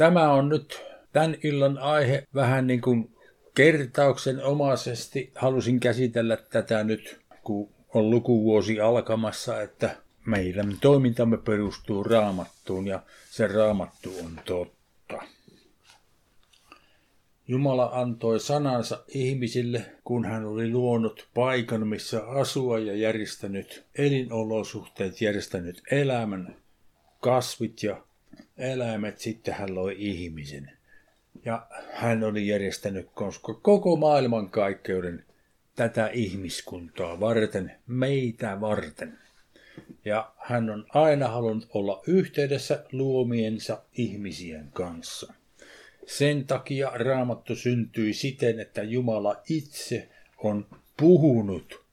Tämä on nyt tämän illan aihe vähän niin kuin kertauksen omaisesti. Halusin käsitellä tätä nyt, kun on lukuvuosi alkamassa, että meidän toimintamme perustuu raamattuun ja se raamattu on totta. Jumala antoi sanansa ihmisille, kun hän oli luonut paikan, missä asua ja järjestänyt elinolosuhteet, järjestänyt elämän, kasvit ja eläimet, sitten hän loi ihmisen. Ja hän oli järjestänyt koska koko maailmankaikkeuden tätä ihmiskuntaa varten, meitä varten. Ja hän on aina halunnut olla yhteydessä luomiensa ihmisien kanssa. Sen takia raamattu syntyi siten, että Jumala itse on puhunut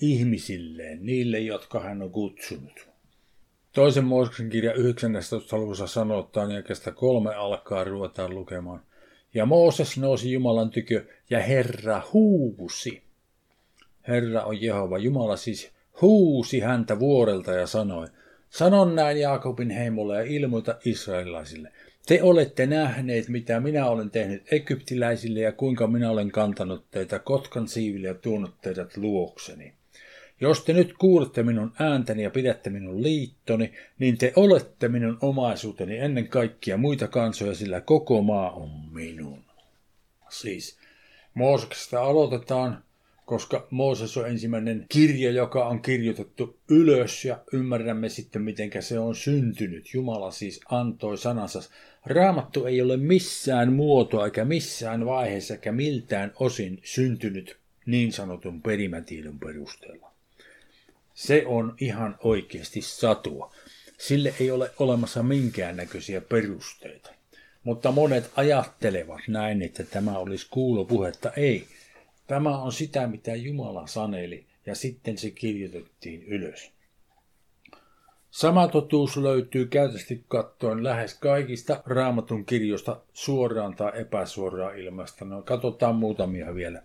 ihmisilleen, niille, jotka hän on kutsunut. Toisen Mooseksen kirja 19. luvussa sanotaan, ja kestä kolme alkaa ruvetaan lukemaan. Ja Mooses nousi Jumalan tykö, ja Herra huusi. Herra on Jehova, Jumala siis huusi häntä vuorelta ja sanoi, sanon näin Jaakobin heimolle ja ilmoita israelilaisille. Te olette nähneet, mitä minä olen tehnyt egyptiläisille ja kuinka minä olen kantanut teitä kotkan siiville ja tuonut teidät luokseni. Jos te nyt kuulette minun ääntäni ja pidätte minun liittoni, niin te olette minun omaisuuteni ennen kaikkia muita kansoja, sillä koko maa on minun. Siis Mooseksesta aloitetaan, koska Mooses on ensimmäinen kirja, joka on kirjoitettu ylös ja ymmärrämme sitten, miten se on syntynyt. Jumala siis antoi sanansa. Raamattu ei ole missään muotoa eikä missään vaiheessa eikä miltään osin syntynyt niin sanotun perimätiedon perusteella. Se on ihan oikeasti satua. Sille ei ole olemassa minkäännäköisiä perusteita. Mutta monet ajattelevat näin, että tämä olisi kuulopuhetta. Ei. Tämä on sitä, mitä Jumala saneli, ja sitten se kirjoitettiin ylös. Sama totuus löytyy käytännössä katsoen lähes kaikista raamatun kirjoista suoraan tai epäsuoraan ilmasta. No, katsotaan muutamia vielä.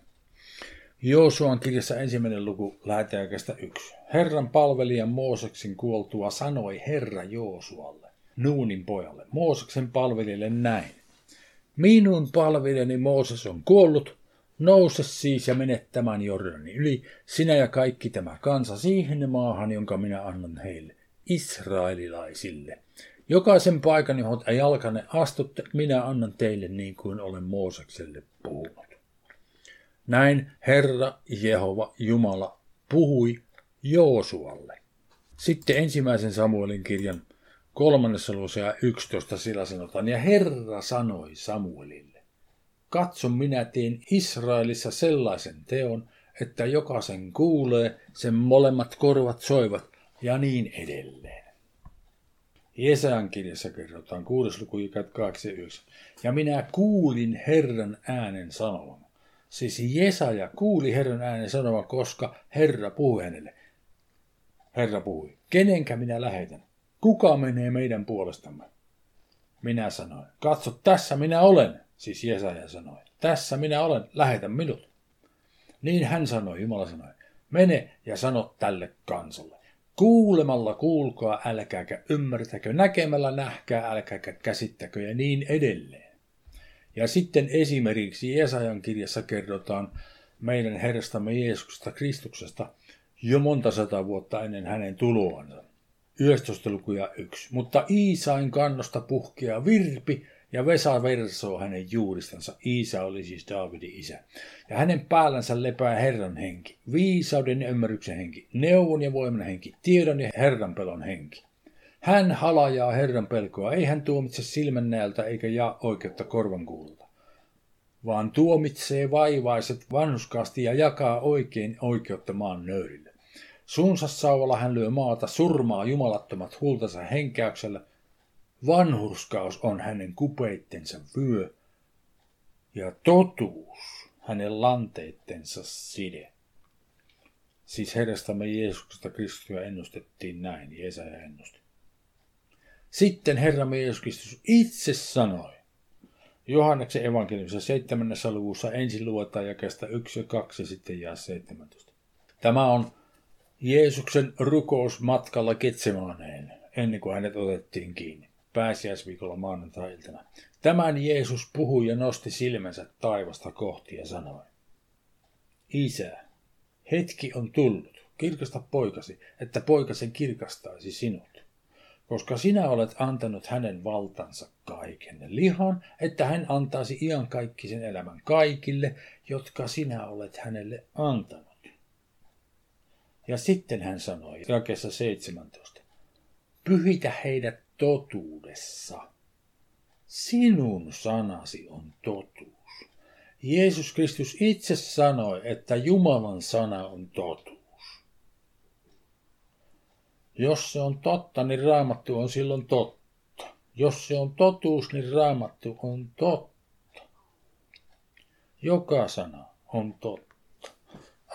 Joosuan kirjassa ensimmäinen luku lähetäjäkästä yksi. Herran palvelija Mooseksin kuoltua sanoi Herra Joosualle, Nuunin pojalle, Mooseksen palvelijalle näin. Minun palvelijani Mooses on kuollut, nouse siis ja mene tämän Jordanin yli, sinä ja kaikki tämä kansa siihen maahan, jonka minä annan heille, israelilaisille. Jokaisen paikan, johon jalkanne astutte, minä annan teille niin kuin olen Moosekselle puhunut. Näin Herra Jehova Jumala puhui Joosualle. Sitten ensimmäisen Samuelin kirjan kolmannessa luvussa ja 11 sillä sanotaan, ja Herra sanoi Samuelille, katso minä teen Israelissa sellaisen teon, että jokaisen kuulee, sen molemmat korvat soivat ja niin edelleen. Jesajan kirjassa kerrotaan 6. luku 8 Ja minä kuulin Herran äänen sanovan. Siis Jesaja kuuli Herran äänen sanovan, koska Herra puhui hänelle. Herra puhui, kenenkä minä lähetän? Kuka menee meidän puolestamme? Minä sanoin, katso tässä minä olen, siis Jesaja sanoi. Tässä minä olen, lähetä minut. Niin hän sanoi, Jumala sanoi, mene ja sano tälle kansalle. Kuulemalla kuulkaa, älkääkä ymmärtäkö, näkemällä nähkää, älkääkä käsittäkö ja niin edelleen. Ja sitten esimerkiksi Jesajan kirjassa kerrotaan meidän Herrastamme Jeesuksesta Kristuksesta jo monta sata vuotta ennen hänen tuloansa. 11. lukuja 1. Mutta Iisain kannosta puhkea virpi ja Vesa versoo hänen juuristansa. Iisa oli siis Daavidin isä. Ja hänen päällänsä lepää Herran henki, viisauden ja ymmärryksen henki, neuvon ja voiman henki, tiedon ja Herran pelon henki. Hän halajaa Herran pelkoa, ei hän tuomitse silmännäältä eikä jaa oikeutta korvankuulta, vaan tuomitsee vaivaiset vanhuskaasti ja jakaa oikein oikeutta maan nöyrille. Suunsa sauvalla hän lyö maata, surmaa jumalattomat hultansa henkäyksellä. Vanhurskaus on hänen kupeittensa vyö ja totuus hänen lanteittensa side. Siis Herrastamme Jeesuksesta Kristua ennustettiin näin, Jeesaja ennusti. Sitten Herramme Jeesus Kristus itse sanoi, Johanneksen evankeliumissa 7. luvussa ensin luetaan jakeesta 1 ja 2 ja sitten jää 17. Tämä on Jeesuksen rukous matkalla Ketsemaneen, ennen kuin hänet otettiin kiinni. pääsiäisviikolla maanantai-iltana. Tämän Jeesus puhui ja nosti silmänsä taivasta kohti ja sanoi, Isä, hetki on tullut, kirkasta poikasi, että poikasen kirkastaisi sinut, koska sinä olet antanut hänen valtansa kaiken lihan, että hän antaisi iankaikkisen elämän kaikille, jotka sinä olet hänelle antanut. Ja sitten hän sanoi, jakeessa 17, pyhitä heidät totuudessa. Sinun sanasi on totuus. Jeesus Kristus itse sanoi, että Jumalan sana on totuus. Jos se on totta, niin raamattu on silloin totta. Jos se on totuus, niin raamattu on totta. Joka sana on totta.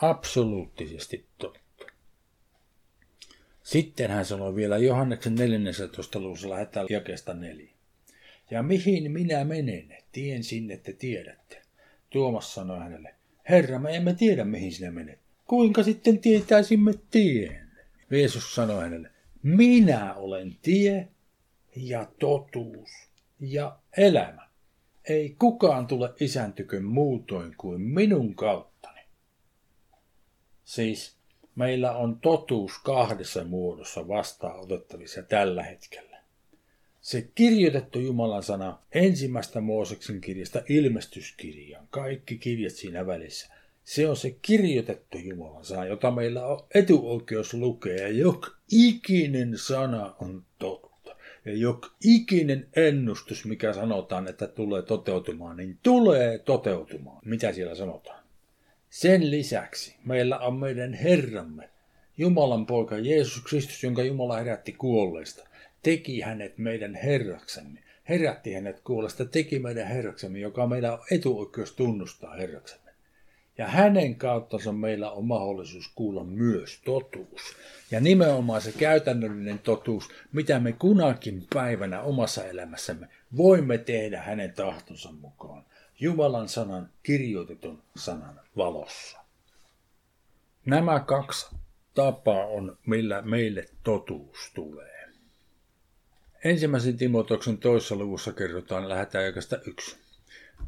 Absoluuttisesti totta. Sitten hän sanoi vielä Johanneksen 14. luvussa lähetään jakesta 4. Ja mihin minä menen, tien sinne te tiedätte. Tuomas sanoi hänelle, Herra, me emme tiedä mihin sinä menet. Kuinka sitten tietäisimme tien? Jeesus sanoi hänelle, minä olen tie ja totuus ja elämä. Ei kukaan tule isäntykö muutoin kuin minun kauttani. Siis meillä on totuus kahdessa muodossa vastaanotettavissa tällä hetkellä. Se kirjoitettu Jumalan sana ensimmäistä Mooseksen kirjasta ilmestyskirjaan, kaikki kirjat siinä välissä. Se on se kirjoitettu Jumalan sana, jota meillä on etuoikeus lukea. Ja jok ikinen sana on totta. Ja jok ikinen ennustus, mikä sanotaan, että tulee toteutumaan, niin tulee toteutumaan. Mitä siellä sanotaan? Sen lisäksi meillä on meidän Herramme, Jumalan poika Jeesus Kristus, jonka Jumala herätti kuolleista, teki hänet meidän Herraksemme. Herätti hänet kuolleista, teki meidän Herraksemme, joka meillä on etuoikeus tunnustaa Herraksemme. Ja hänen kauttansa meillä on mahdollisuus kuulla myös totuus. Ja nimenomaan se käytännöllinen totuus, mitä me kunakin päivänä omassa elämässämme voimme tehdä hänen tahtonsa mukaan. Jumalan sanan kirjoitetun sanan valossa. Nämä kaksi tapaa on, millä meille totuus tulee. Ensimmäisen Timotoksen toisessa luvussa kerrotaan jakasta yksi.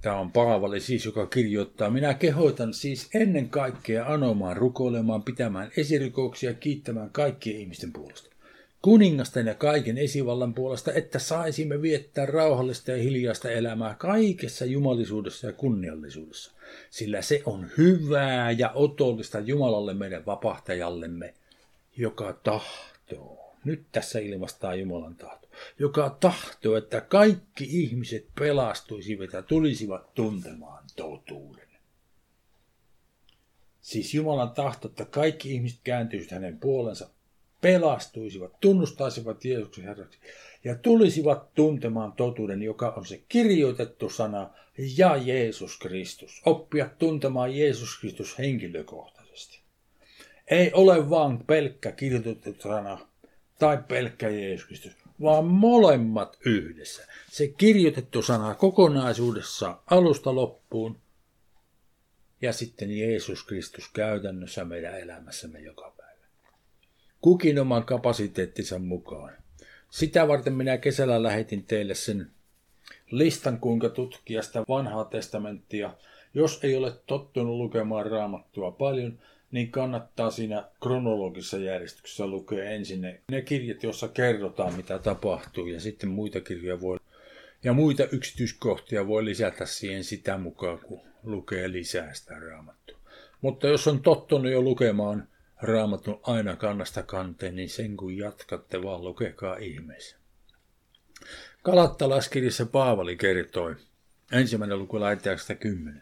Tämä on Paavali siis, joka kirjoittaa, minä kehoitan siis ennen kaikkea anomaan, rukoilemaan, pitämään esirikouksia, kiittämään kaikkien ihmisten puolesta kuningasten ja kaiken esivallan puolesta, että saisimme viettää rauhallista ja hiljaista elämää kaikessa jumalisuudessa ja kunniallisuudessa. Sillä se on hyvää ja otollista Jumalalle meidän vapahtajallemme, joka tahtoo. Nyt tässä ilmastaa Jumalan tahto. Joka tahtoo, että kaikki ihmiset pelastuisivat ja tulisivat tuntemaan totuuden. Siis Jumalan tahto, että kaikki ihmiset kääntyisivät hänen puolensa pelastuisivat, tunnustaisivat Jeesuksen Herraksi ja tulisivat tuntemaan totuuden, joka on se kirjoitettu sana ja Jeesus Kristus. Oppia tuntemaan Jeesus Kristus henkilökohtaisesti. Ei ole vain pelkkä kirjoitettu sana tai pelkkä Jeesus Kristus, vaan molemmat yhdessä. Se kirjoitettu sana kokonaisuudessa alusta loppuun ja sitten Jeesus Kristus käytännössä meidän elämässämme joka päivä kukin oman kapasiteettinsa mukaan. Sitä varten minä kesällä lähetin teille sen listan, kuinka tutkia sitä vanhaa testamenttia. Jos ei ole tottunut lukemaan raamattua paljon, niin kannattaa siinä kronologisessa järjestyksessä lukea ensin ne, ne kirjat, joissa kerrotaan, mitä tapahtuu, ja sitten muita kirjoja voi ja muita yksityiskohtia voi lisätä siihen sitä mukaan, kun lukee lisää sitä raamattua. Mutta jos on tottunut jo lukemaan raamatun aina kannasta kanteen, niin sen kun jatkatte, vaan lukekaa ihmeessä. Kalattalaiskirjassa Paavali kertoi, ensimmäinen luku lähettäjästä 10.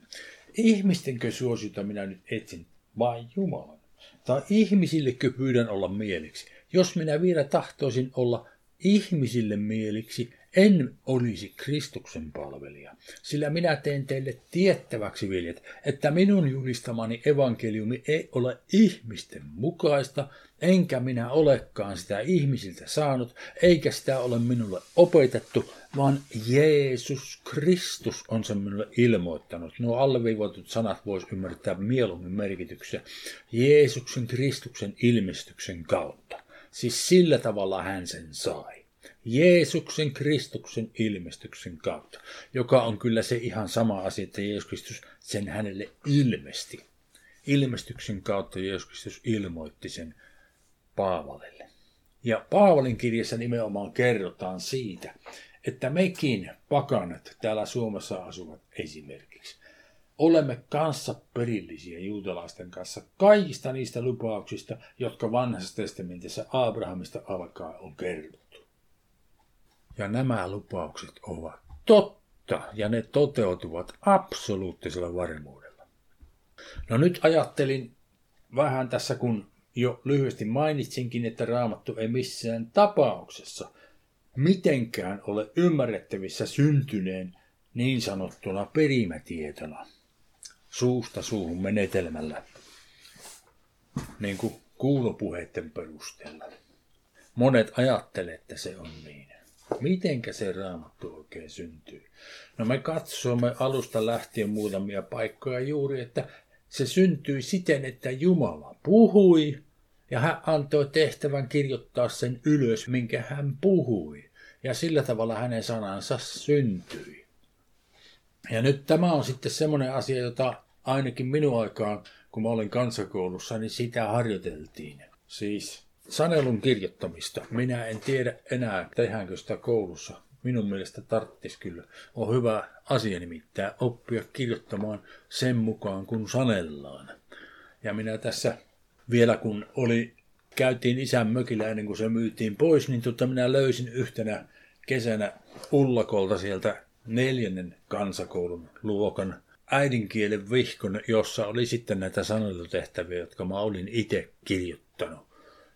Ihmistenkö suosita minä nyt etsin, vai Jumalan? Tai ihmisillekö pyydän olla mieliksi? Jos minä vielä tahtoisin olla ihmisille mieliksi, en olisi Kristuksen palvelija, sillä minä teen teille tiettäväksi, viljet, että minun julistamani evankeliumi ei ole ihmisten mukaista, enkä minä olekaan sitä ihmisiltä saanut, eikä sitä ole minulle opetettu, vaan Jeesus Kristus on sen minulle ilmoittanut. Nuo alleviivoitut sanat voisi ymmärtää mieluummin merkityksen Jeesuksen Kristuksen ilmestyksen kautta. Siis sillä tavalla hän sen sai. Jeesuksen Kristuksen ilmestyksen kautta, joka on kyllä se ihan sama asia, että Jeesus Kristus sen hänelle ilmesti. Ilmestyksen kautta Jeesus Kristus ilmoitti sen Paavalille. Ja Paavalin kirjassa nimenomaan kerrotaan siitä, että mekin pakanat täällä Suomessa asuvat esimerkiksi, olemme kanssa perillisiä juutalaisten kanssa kaikista niistä lupauksista, jotka vanhassa testamentissa Abrahamista alkaa on kerrottu. Ja nämä lupaukset ovat totta ja ne toteutuvat absoluuttisella varmuudella. No nyt ajattelin vähän tässä, kun jo lyhyesti mainitsinkin, että raamattu ei missään tapauksessa mitenkään ole ymmärrettävissä syntyneen niin sanottuna perimätietona suusta suuhun menetelmällä, niin kuin kuulopuheiden perusteella. Monet ajattelee, että se on niin. Mitenkä se raamattu oikein syntyy? No me katsomme alusta lähtien muutamia paikkoja juuri, että se syntyi siten, että Jumala puhui ja hän antoi tehtävän kirjoittaa sen ylös, minkä hän puhui. Ja sillä tavalla hänen sanansa syntyi. Ja nyt tämä on sitten semmoinen asia, jota ainakin minun aikaan, kun mä olin kansakoulussa, niin sitä harjoiteltiin. Siis sanelun kirjoittamista. Minä en tiedä enää, tehdäänkö sitä koulussa. Minun mielestä tarttisi kyllä. On hyvä asia nimittäin oppia kirjoittamaan sen mukaan, kun sanellaan. Ja minä tässä vielä kun oli, käytiin isän mökillä ennen kuin se myytiin pois, niin tota minä löysin yhtenä kesänä Ullakolta sieltä neljännen kansakoulun luokan äidinkielen vihkon, jossa oli sitten näitä sanelutehtäviä, jotka mä olin itse kirjoittanut.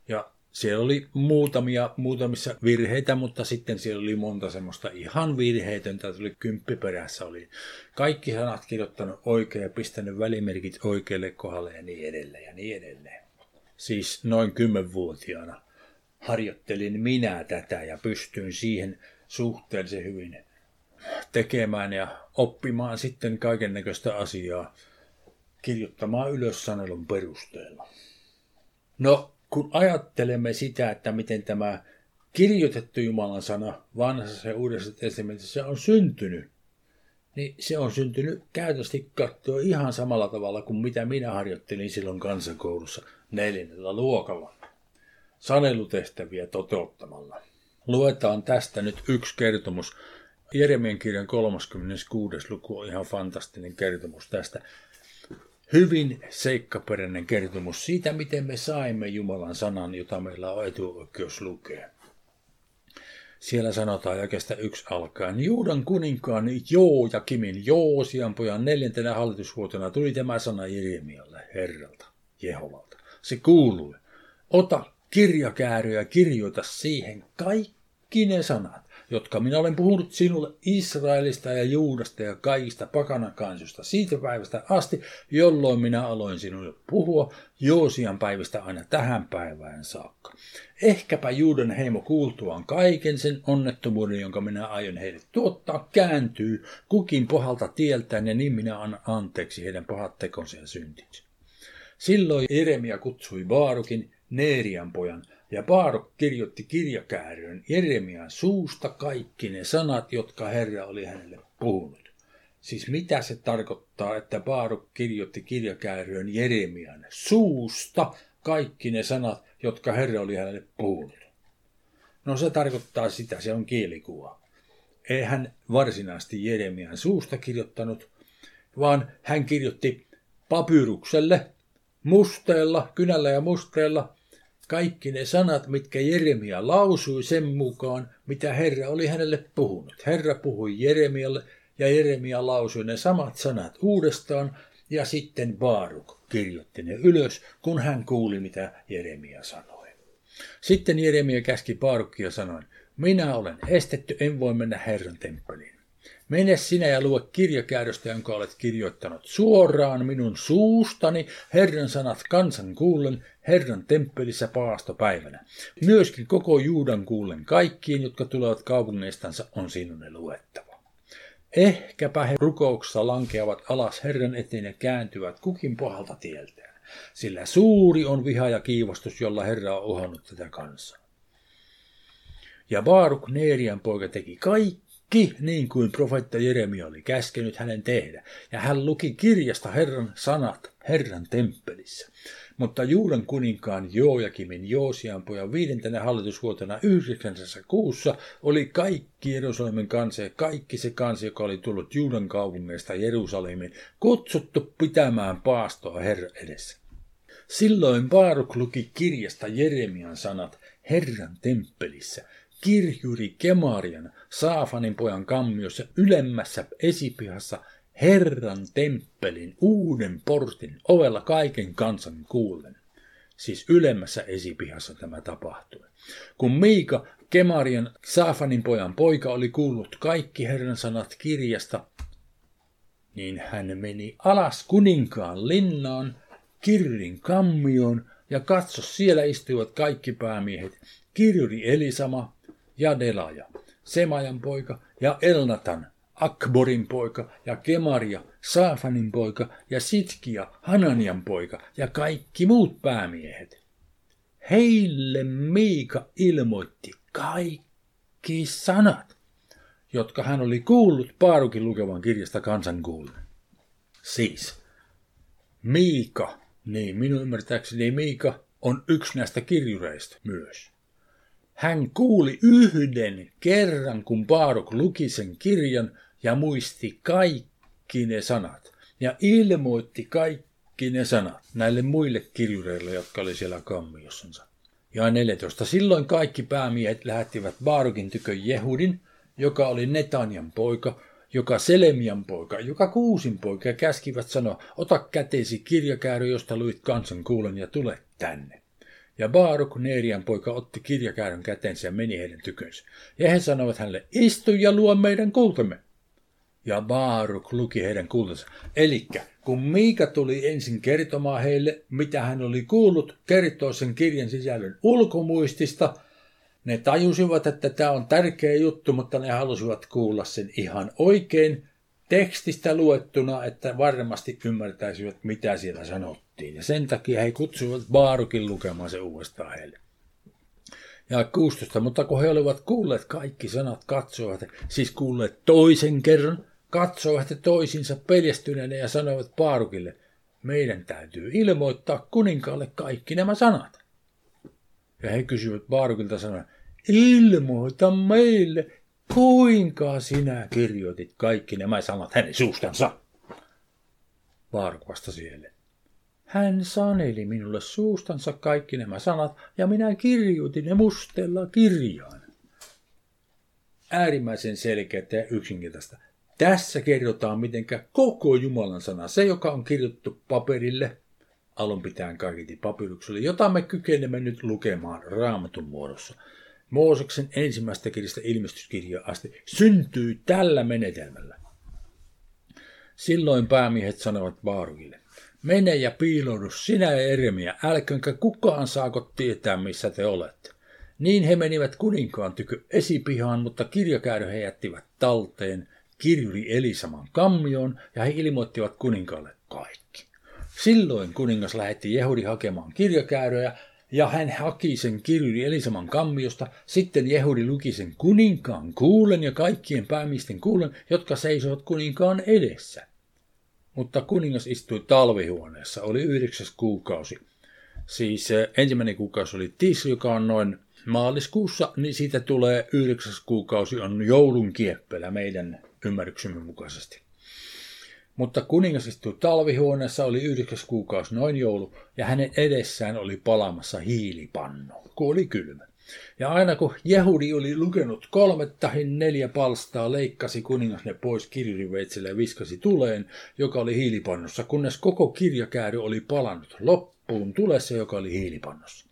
Ja siellä oli muutamia, muutamissa virheitä, mutta sitten siellä oli monta semmoista ihan virheetöntä, tuli kymppiperässä, oli kaikki sanat kirjoittanut oikein ja pistänyt välimerkit oikealle kohdalle ja niin edelleen ja niin edelleen. Siis noin kymmenvuotiaana harjoittelin minä tätä ja pystyin siihen suhteellisen hyvin tekemään ja oppimaan sitten kaiken näköistä asiaa kirjoittamaan ylös sanelun perusteella. No, kun ajattelemme sitä, että miten tämä kirjoitettu Jumalan sana vanhassa ja uudessa testamentissa on syntynyt, niin se on syntynyt käytösti katsoa ihan samalla tavalla kuin mitä minä harjoittelin silloin kansakoulussa neljännellä luokalla. Sanelutehtäviä toteuttamalla. Luetaan tästä nyt yksi kertomus. Jeremien kirjan 36. luku on ihan fantastinen kertomus tästä hyvin seikkaperäinen kertomus siitä, miten me saimme Jumalan sanan, jota meillä on etuoikeus lukea. Siellä sanotaan jakeesta yksi alkaen, Juudan kuninkaan Joojakimin Joosian pojan neljäntenä hallitusvuotena tuli tämä sana Jeremialle Herralta, Jehovalta. Se kuului, ota kirjakääry ja kirjoita siihen kaikki ne sanat, jotka minä olen puhunut sinulle Israelista ja Juudasta ja kaikista pakanakansusta siitä päivästä asti, jolloin minä aloin sinulle puhua Joosian päivistä aina tähän päivään saakka. Ehkäpä Juudan heimo kuultuaan kaiken sen onnettomuuden, jonka minä aion heille tuottaa, kääntyy kukin pohalta tieltään ja niin minä annan anteeksi heidän pahat tekonsa ja syntinsä. Silloin Jeremia kutsui Baarukin, Neerian pojan, ja Baaruk kirjoitti kirjakäärön Jeremian suusta kaikki ne sanat, jotka Herra oli hänelle puhunut. Siis mitä se tarkoittaa, että Baaruk kirjoitti kirjakäärön Jeremian suusta kaikki ne sanat, jotka Herra oli hänelle puhunut? No se tarkoittaa sitä, se on kielikuva. Ei hän varsinaisesti Jeremian suusta kirjoittanut, vaan hän kirjoitti papyrukselle, musteella, kynällä ja musteella kaikki ne sanat, mitkä Jeremia lausui sen mukaan, mitä Herra oli hänelle puhunut. Herra puhui Jeremialle ja Jeremia lausui ne samat sanat uudestaan ja sitten Baaruk kirjoitti ne ylös, kun hän kuuli, mitä Jeremia sanoi. Sitten Jeremia käski Baarukia sanoen, minä olen estetty, en voi mennä Herran temppeliin. Mene sinä ja lue kirjakäädöstä, jonka olet kirjoittanut suoraan minun suustani, Herran sanat kansan kuullen, Herran temppelissä paastopäivänä. Myöskin koko Juudan kuullen kaikkiin, jotka tulevat kaupungeistansa, on sinun luettava. Ehkäpä he rukouksessa lankeavat alas Herran eteen ja kääntyvät kukin pahalta tieltään, sillä suuri on viha ja kiivostus, jolla Herra on uhannut tätä kansaa. Ja Baaruk Neerian poika teki kaikki niin kuin profetta Jeremia oli käskenyt hänen tehdä. Ja hän luki kirjasta Herran sanat Herran temppelissä. Mutta Juudan kuninkaan Joojakimin Joosian pojan viidentenä hallitusvuotena yhdeksänsä kuussa oli kaikki Jerusalemin kansa ja kaikki se kansa, joka oli tullut Juudan kaupungeista Jerusalemin, kutsuttu pitämään paastoa Herran edessä. Silloin Baaruk luki kirjasta Jeremian sanat Herran temppelissä, kirjuri Kemarian, Saafanin pojan kammiossa ylemmässä esipihassa Herran temppelin uuden portin ovella kaiken kansan kuullen. Siis ylemmässä esipihassa tämä tapahtui. Kun Miika, Kemarian, Saafanin pojan poika, oli kuullut kaikki Herran sanat kirjasta, niin hän meni alas kuninkaan linnaan, Kirrin kammioon ja katso, siellä istuivat kaikki päämiehet, Kirri Elisama ja Delaja, Semajan poika ja Elnatan, Akborin poika ja Kemaria, Saafanin poika ja Sitkia, Hananian poika ja kaikki muut päämiehet. Heille Miika ilmoitti kaikki sanat, jotka hän oli kuullut Paarukin lukevan kirjasta kansankuullen. Siis, Miika, niin minun ymmärtääkseni Miika on yksi näistä kirjureista myös. Hän kuuli yhden kerran, kun Paaruk luki sen kirjan ja muisti kaikki ne sanat ja ilmoitti kaikki ne sanat näille muille kirjureille, jotka oli siellä kammiossansa. Ja 14. Silloin kaikki päämiehet lähettivät Baarukin tykö Jehudin, joka oli Netanian poika, joka Selemian poika, joka Kuusin poika, ja käskivät sanoa, ota käteesi kirjakäärö, josta luit kansan kuulen ja tule tänne. Ja Baaruk, Neerian poika, otti kirjakäärön käteensä ja meni heidän tykönsä. Ja he sanoivat hänelle, istu ja luo meidän kultemme ja Baaruk luki heidän kuultansa. Eli kun Miika tuli ensin kertomaan heille, mitä hän oli kuullut, kertoo sen kirjan sisällön ulkomuistista, ne tajusivat, että tämä on tärkeä juttu, mutta ne halusivat kuulla sen ihan oikein tekstistä luettuna, että varmasti ymmärtäisivät, mitä siellä sanottiin. Ja sen takia he kutsuivat Baarukin lukemaan se uudestaan heille. Ja 16, mutta kun he olivat kuulleet kaikki sanat, katsoivat, siis kuulleet toisen kerran, katsoivat toisinsa peljestyneenä ja sanoivat Paarukille, meidän täytyy ilmoittaa kuninkaalle kaikki nämä sanat. Ja he kysyivät Paarukilta sanoen, ilmoita meille, kuinka sinä kirjoitit kaikki nämä sanat hänen suustansa. Paaruk vastasi heille, hän saneli minulle suustansa kaikki nämä sanat ja minä kirjoitin ne mustella kirjaan. Äärimmäisen selkeä ja yksinkertaista. Tässä kerrotaan, miten koko Jumalan sana, se joka on kirjoittu paperille, alun pitäen kaikiti papyrukselle, jota me kykenemme nyt lukemaan raamatun muodossa. Mooseksen ensimmäistä kirjasta ilmestyskirjaa asti syntyy tällä menetelmällä. Silloin päämiehet sanovat Baarukille, mene ja piiloudu sinä ja Eremia, älköönkä kukaan saako tietää, missä te olette. Niin he menivät kuninkaan tykö esipihaan, mutta kirjakäärö he jättivät talteen – kirjuri Elisaman kammioon ja he ilmoittivat kuninkaalle kaikki. Silloin kuningas lähetti Jehudi hakemaan kirjakääröjä ja hän haki sen kirjuri Elisaman kammiosta. Sitten Jehudi luki sen kuninkaan kuulen ja kaikkien päämiesten kuulen, jotka seisoivat kuninkaan edessä. Mutta kuningas istui talvihuoneessa, oli yhdeksäs kuukausi. Siis eh, ensimmäinen kuukausi oli Tis, joka on noin maaliskuussa, niin siitä tulee yhdeksäs kuukausi on joulun kieppelä meidän ymmärryksemme mukaisesti. Mutta kuningas istui talvihuoneessa, oli yhdeksäs kuukausi noin joulu, ja hänen edessään oli palamassa hiilipannu, kun oli kylmä. Ja aina kun Jehudi oli lukenut kolme tai neljä palstaa, leikkasi kuningas ne pois kirjuriveitsellä ja viskasi tuleen, joka oli hiilipannossa, kunnes koko kirjakääry oli palannut loppuun tulessa, joka oli hiilipannossa.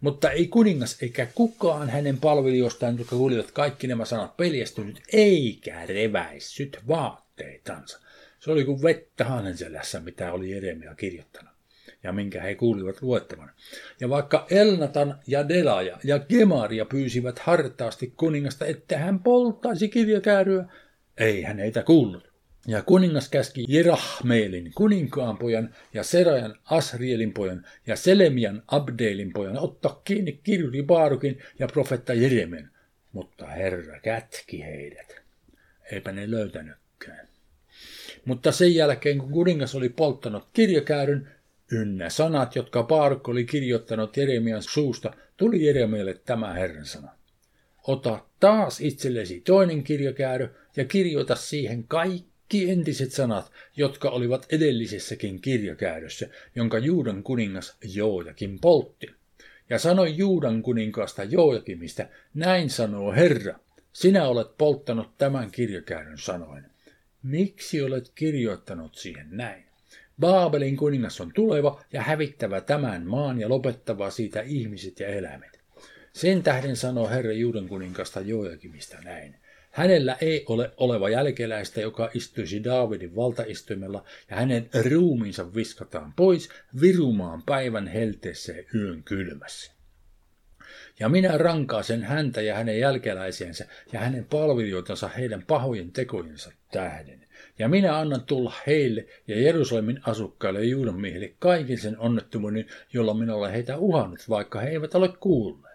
Mutta ei kuningas eikä kukaan hänen palvelijoistaan, jotka kuulivat kaikki nämä sanat peljestynyt, eikä reväissyt vaatteitansa. Se oli kuin vettä selässä, mitä oli Jeremia kirjoittanut ja minkä he kuulivat luettavan. Ja vaikka Elnatan ja Delaja ja Gemaria pyysivät hartaasti kuningasta, että hän polttaisi kirjakääryä, ei hän heitä kuullut. Ja kuningas käski Jerahmeelin kuninkaan pojan ja Serajan Asrielin pojan ja Selemian Abdeelin pojan ottaa kiinni kirjuri Baarukin ja profetta Jeremen, mutta Herra kätki heidät. Eipä ne löytänytkään. Mutta sen jälkeen, kun kuningas oli polttanut kirjakääryn, ynnä sanat, jotka Baaruk oli kirjoittanut Jeremian suusta, tuli Jeremialle tämä Herran sana. Ota taas itsellesi toinen kirjakäärö ja kirjoita siihen kaikki entiset sanat, jotka olivat edellisessäkin kirjakäärössä, jonka Juudan kuningas Joojakin poltti. Ja sanoi Juudan kuninkaasta Joojakimista, näin sanoo Herra, sinä olet polttanut tämän kirjakäärön sanoen. Miksi olet kirjoittanut siihen näin? Baabelin kuningas on tuleva ja hävittävä tämän maan ja lopettava siitä ihmiset ja eläimet. Sen tähden sanoo Herra Juudan kuninkasta Joakimista näin. Hänellä ei ole oleva jälkeläistä, joka istuisi Daavidin valtaistuimella, ja hänen ruumiinsa viskataan pois virumaan päivän helteessä yön kylmässä. Ja minä rankaasen häntä ja hänen jälkeläisiensä ja hänen palvelijoitansa heidän pahojen tekojensa tähden. Ja minä annan tulla heille ja Jerusalemin asukkaille ja Juudan miehille kaiken sen onnettomuuden, jolla minä olen heitä uhannut, vaikka he eivät ole kuulleet.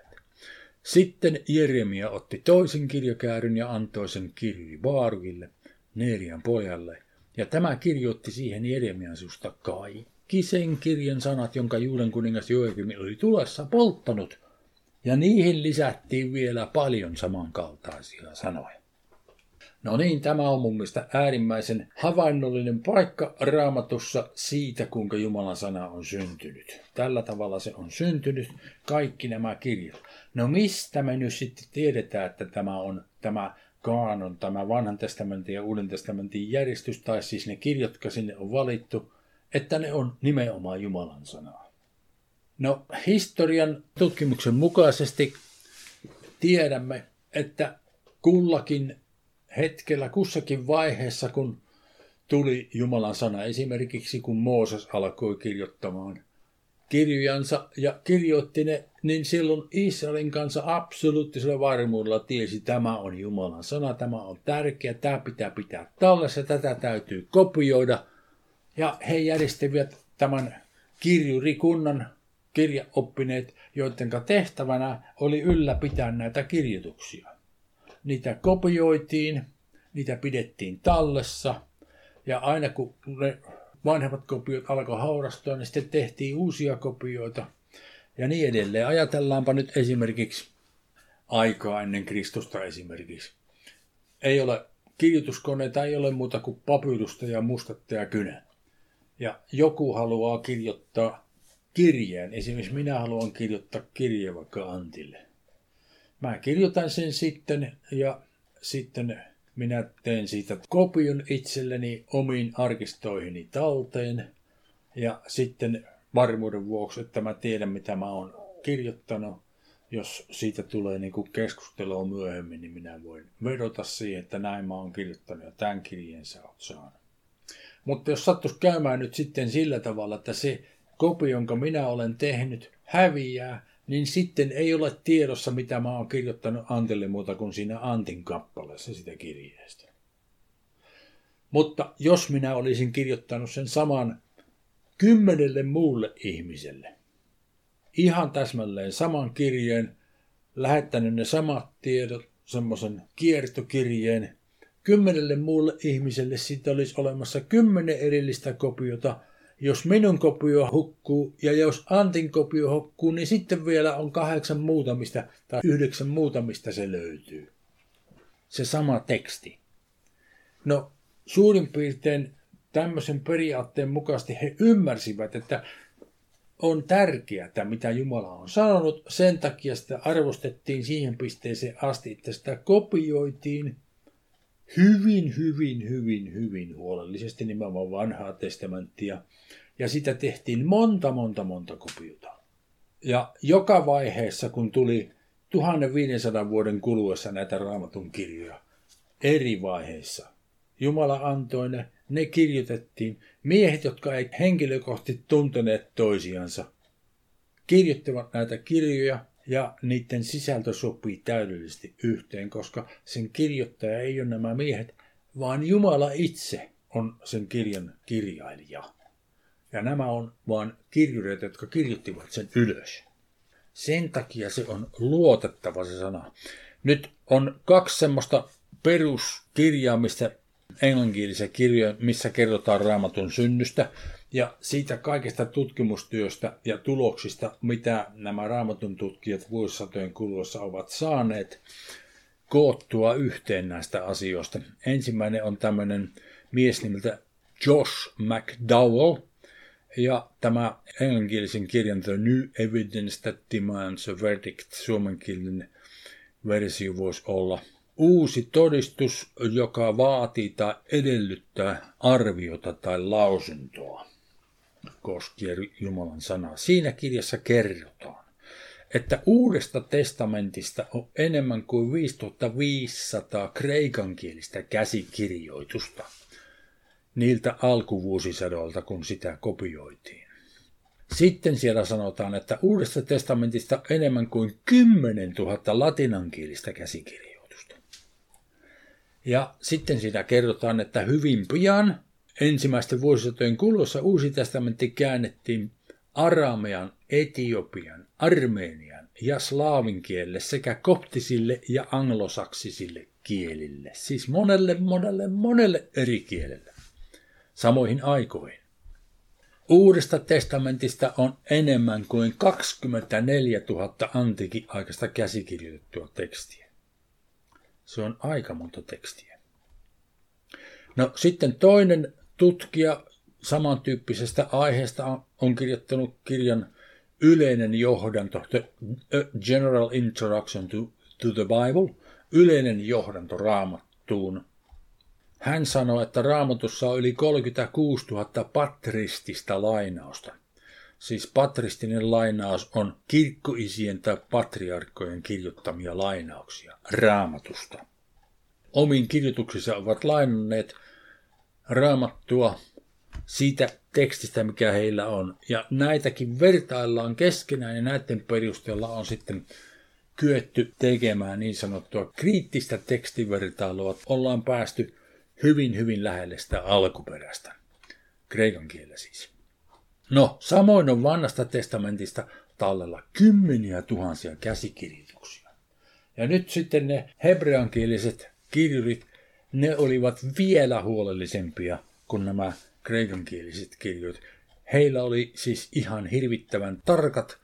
Sitten Jeremia otti toisen kirjakääryn ja antoi sen kirji Baarukille, Neerian pojalle, ja tämä kirjoitti siihen Jeremian susta kaikki sen kirjan sanat, jonka Juudan kuningas Joakim oli tulessa polttanut, ja niihin lisättiin vielä paljon samankaltaisia sanoja. No niin, tämä on mun mielestä äärimmäisen havainnollinen paikka raamatussa siitä, kuinka Jumalan sana on syntynyt. Tällä tavalla se on syntynyt, kaikki nämä kirjat. No mistä me nyt sitten tiedetään, että tämä on tämä kaanon, tämä vanhan testamentin ja uuden testamentin järjestys, tai siis ne kirjat, jotka sinne on valittu, että ne on nimenomaan Jumalan sanaa. No historian tutkimuksen mukaisesti tiedämme, että kullakin hetkellä, kussakin vaiheessa, kun tuli Jumalan sana, esimerkiksi kun Mooses alkoi kirjoittamaan kirjojansa ja kirjoitti ne, niin silloin Israelin kanssa absoluuttisella varmuudella tiesi, tämä on Jumalan sana, tämä on tärkeä, tämä pitää pitää tallessa, tätä täytyy kopioida. Ja he järjestivät tämän kirjurikunnan kirjaoppineet, joiden tehtävänä oli ylläpitää näitä kirjoituksia niitä kopioitiin, niitä pidettiin tallessa, ja aina kun ne vanhemmat kopiot alkoi haurastua, niin sitten tehtiin uusia kopioita, ja niin edelleen. Ajatellaanpa nyt esimerkiksi aikaa ennen Kristusta esimerkiksi. Ei ole kirjoituskoneita, ei ole muuta kuin papyrusta ja mustetta ja kynä. Ja joku haluaa kirjoittaa kirjeen. Esimerkiksi minä haluan kirjoittaa kirjeen vaikka Antille. Mä kirjoitan sen sitten ja sitten minä teen siitä kopion itselleni omiin arkistoihini talteen. Ja sitten varmuuden vuoksi, että mä tiedän mitä mä oon kirjoittanut, jos siitä tulee niin kuin keskustelua myöhemmin, niin minä voin vedota siihen, että näin mä oon kirjoittanut ja tämän kirjeen sä oot saanut. Mutta jos sattuisi käymään nyt sitten sillä tavalla, että se kopio, jonka minä olen tehnyt, häviää, niin sitten ei ole tiedossa, mitä mä oon kirjoittanut Antille muuta kuin siinä Antin kappaleessa sitä kirjeestä. Mutta jos minä olisin kirjoittanut sen saman kymmenelle muulle ihmiselle, ihan täsmälleen saman kirjeen, lähettänyt ne samat tiedot, semmoisen kiertokirjeen, kymmenelle muulle ihmiselle siitä olisi olemassa kymmenen erillistä kopiota – jos minun kopio hukkuu ja jos Antin kopio hukkuu, niin sitten vielä on kahdeksan muutamista tai yhdeksän muutamista se löytyy. Se sama teksti. No suurin piirtein tämmöisen periaatteen mukaisesti he ymmärsivät, että on tärkeää, mitä Jumala on sanonut. Sen takia sitä arvostettiin siihen pisteeseen asti, että sitä kopioitiin hyvin, hyvin, hyvin, hyvin huolellisesti nimenomaan vanhaa testamenttia. Ja sitä tehtiin monta, monta, monta kopiota. Ja joka vaiheessa, kun tuli 1500 vuoden kuluessa näitä raamatun kirjoja, eri vaiheissa, Jumala antoi ne, ne kirjoitettiin. Miehet, jotka ei henkilökohtaisesti tunteneet toisiansa, kirjoittivat näitä kirjoja ja niiden sisältö sopii täydellisesti yhteen, koska sen kirjoittaja ei ole nämä miehet, vaan Jumala itse on sen kirjan kirjailija. Ja nämä on vain kirjureet, jotka kirjoittivat sen ylös. Sen takia se on luotettava se sana. Nyt on kaksi semmoista peruskirjaa, mistä englanninkielisiä kirjoja, missä kerrotaan raamatun synnystä ja siitä kaikesta tutkimustyöstä ja tuloksista, mitä nämä raamatun tutkijat vuosisatojen kuluessa ovat saaneet koottua yhteen näistä asioista. Ensimmäinen on tämmöinen mies nimeltä Josh McDowell, ja tämä englanninkielisen kirjan The New Evidence That Demands a Verdict, suomenkielinen versio voisi olla uusi todistus, joka vaatii tai edellyttää arviota tai lausuntoa koskien Jumalan sanaa. Siinä kirjassa kerrotaan, että Uudesta testamentista on enemmän kuin 5500 kreikankielistä käsikirjoitusta niiltä alkuvuosisadoilta, kun sitä kopioitiin. Sitten siellä sanotaan, että Uudesta testamentista on enemmän kuin 10 000 latinankielistä käsikirjoitusta. Ja sitten siinä kerrotaan, että hyvin pian ensimmäisten vuosisatojen kuluessa Uusi testamentti käännettiin aramean, etiopian, armeenian ja slaavin kielelle sekä koptisille ja anglosaksisille kielille. Siis monelle, monelle, monelle eri kielelle. Samoihin aikoihin. Uudesta testamentista on enemmän kuin 24 000 antiikin aikaista käsikirjoitettua tekstiä. Se on aika monta tekstiä. No sitten toinen tutkija samantyyppisestä aiheesta on kirjoittanut kirjan yleinen johdanto, The General Introduction to, to the Bible, yleinen johdanto raamattuun. Hän sanoi, että raamatussa on yli 36 000 patristista lainausta. Siis patristinen lainaus on kirkkoisien tai patriarkkojen kirjoittamia lainauksia raamatusta. Omin kirjoituksissa ovat lainanneet raamattua siitä tekstistä, mikä heillä on. Ja näitäkin vertaillaan keskenään ja näiden perusteella on sitten kyetty tekemään niin sanottua kriittistä tekstivertailua. Ollaan päästy hyvin, hyvin lähelle sitä alkuperäistä. Kreikan kielellä siis. No, samoin on vanhasta testamentista tallella kymmeniä tuhansia käsikirjoituksia. Ja nyt sitten ne hebreankieliset kirjurit, ne olivat vielä huolellisempia kuin nämä kreikankieliset kirjoit. Heillä oli siis ihan hirvittävän tarkat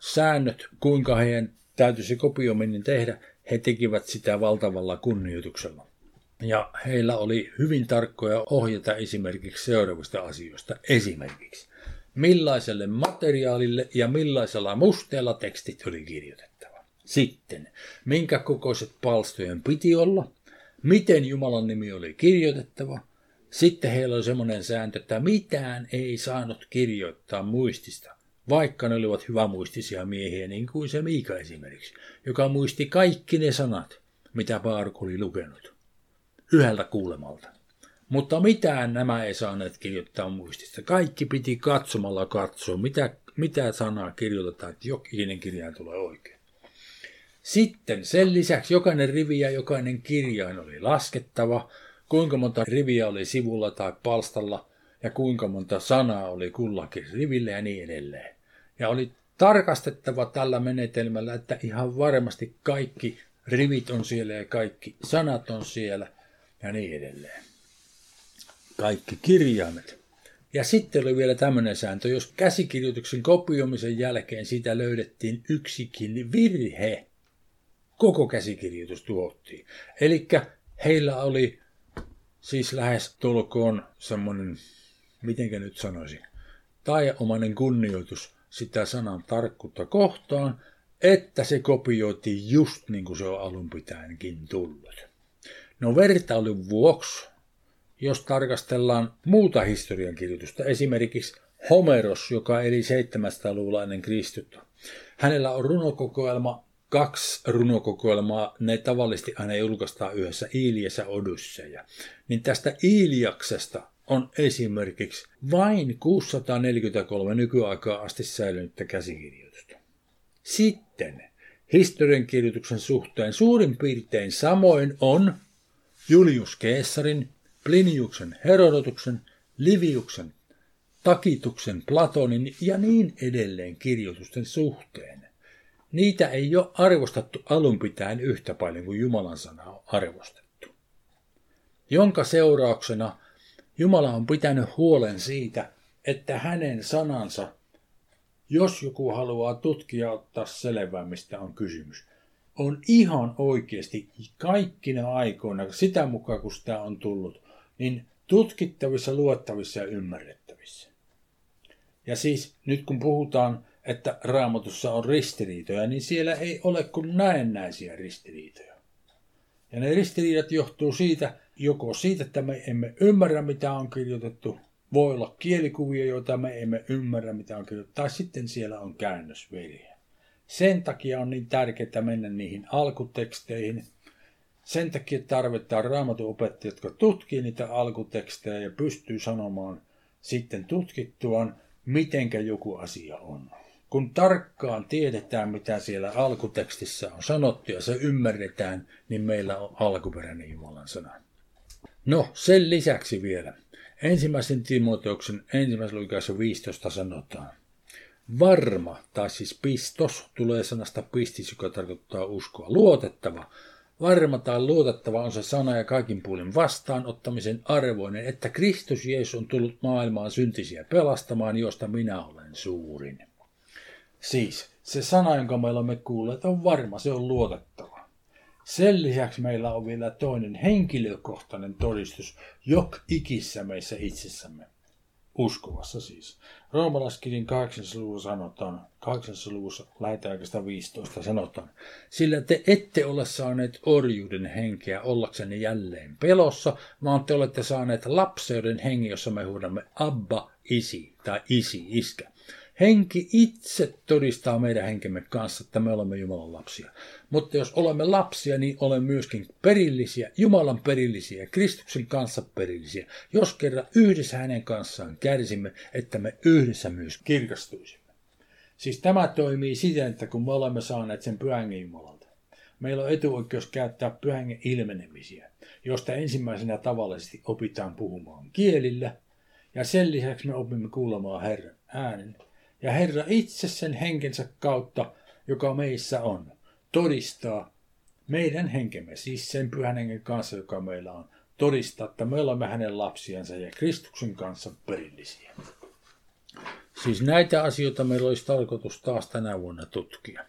säännöt, kuinka heidän täytyisi kopioiminen tehdä. He tekivät sitä valtavalla kunnioituksella. Ja heillä oli hyvin tarkkoja ohjeita esimerkiksi seuraavista asioista. Esimerkiksi, millaiselle materiaalille ja millaisella musteella tekstit oli kirjoitettava. Sitten, minkä kokoiset palstojen piti olla, miten Jumalan nimi oli kirjoitettava – sitten heillä oli semmoinen sääntö, että mitään ei saanut kirjoittaa muistista, vaikka ne olivat hyvämuistisia miehiä, niin kuin se Miika esimerkiksi, joka muisti kaikki ne sanat, mitä Baaruk oli lukenut, yhdeltä kuulemalta. Mutta mitään nämä ei saaneet kirjoittaa muistista. Kaikki piti katsomalla katsoa, mitä, mitä sanaa kirjoitetaan, että jokinen kirjain tulee oikein. Sitten sen lisäksi jokainen rivi ja jokainen kirjain oli laskettava, kuinka monta riviä oli sivulla tai palstalla ja kuinka monta sanaa oli kullakin rivillä ja niin edelleen. Ja oli tarkastettava tällä menetelmällä, että ihan varmasti kaikki rivit on siellä ja kaikki sanat on siellä ja niin edelleen. Kaikki kirjaimet. Ja sitten oli vielä tämmöinen sääntö, jos käsikirjoituksen kopioimisen jälkeen siitä löydettiin yksikin virhe, koko käsikirjoitus tuottiin. Eli heillä oli siis lähes tulkoon semmoinen, mitenkä nyt sanoisin, taianomainen kunnioitus sitä sanan tarkkuutta kohtaan, että se kopioitiin just niin kuin se on alun pitäenkin tullut. No vertailun vuoksi, jos tarkastellaan muuta historiankirjoitusta, esimerkiksi Homeros, joka eli 700-luvulla ennen Kristusta. Hänellä on runokokoelma kaksi runokokoelmaa, ne tavallisesti aina julkaistaan yhdessä Iilias ja Odysseja. Niin tästä Iiliaksesta on esimerkiksi vain 643 nykyaikaa asti säilynyttä käsikirjoitusta. Sitten historiankirjoituksen suhteen suurin piirtein samoin on Julius Caesarin, Pliniuksen Herodotuksen, Liviuksen, Takituksen, Platonin ja niin edelleen kirjoitusten suhteen. Niitä ei ole arvostettu alun pitäen yhtä paljon kuin Jumalan sana on arvostettu. Jonka seurauksena Jumala on pitänyt huolen siitä, että hänen sanansa, jos joku haluaa tutkia ottaa selvää, mistä on kysymys, on ihan oikeasti kaikkina aikoina, sitä mukaan kun sitä on tullut, niin tutkittavissa, luottavissa ja ymmärrettävissä. Ja siis nyt kun puhutaan, että raamatussa on ristiriitoja, niin siellä ei ole kuin näennäisiä ristiriitoja. Ja ne ristiriidat johtuu siitä, joko siitä, että me emme ymmärrä, mitä on kirjoitettu, voi olla kielikuvia, joita me emme ymmärrä, mitä on kirjoitettu, tai sitten siellä on käännösvirhe. Sen takia on niin tärkeää mennä niihin alkuteksteihin. Sen takia tarvitaan raamatuopettajat, jotka tutkii niitä alkutekstejä ja pystyy sanomaan sitten tutkittuaan, mitenkä joku asia on. Kun tarkkaan tiedetään, mitä siellä alkutekstissä on sanottu ja se ymmärretään, niin meillä on alkuperäinen Jumalan sana. No, sen lisäksi vielä. Ensimmäisen Timoteuksen ensimmäisen luikaisen 15 sanotaan. Varma, tai siis pistos, tulee sanasta pistis, joka tarkoittaa uskoa. Luotettava. Varma tai luotettava on se sana ja kaikin puolin vastaanottamisen arvoinen, että Kristus Jeesus on tullut maailmaan syntisiä pelastamaan, josta minä olen suurin. Siis se sana, jonka me olemme kuulleet, on varma, se on luotettava. Sen lisäksi meillä on vielä toinen henkilökohtainen todistus jok ikissä meissä itsessämme. Uskovassa siis. Roomalaiskirjan 8. luvussa sanotaan, 8. luvussa lähetään 15 sanotaan, sillä te ette ole saaneet orjuuden henkeä ollaksenne jälleen pelossa, vaan te olette saaneet lapseuden hengen, jossa me huudamme Abba, isi tai isi, iskä. Henki itse todistaa meidän henkemme kanssa, että me olemme Jumalan lapsia. Mutta jos olemme lapsia, niin olemme myöskin perillisiä, Jumalan perillisiä, Kristuksen kanssa perillisiä. Jos kerran yhdessä hänen kanssaan kärsimme, että me yhdessä myös kirkastuisimme. Siis tämä toimii siten, että kun me olemme saaneet sen pyhän Jumalalta, meillä on etuoikeus käyttää pyhän ilmenemisiä, josta ensimmäisenä tavallisesti opitaan puhumaan kielillä, ja sen lisäksi me opimme kuulemaan Herran äänen, ja Herra itse sen henkensä kautta, joka meissä on, todistaa meidän henkemme, siis sen pyhän hengen kanssa, joka meillä on, todistaa, että me olemme hänen lapsiansa ja Kristuksen kanssa perillisiä. Siis näitä asioita meillä olisi tarkoitus taas tänä vuonna tutkia.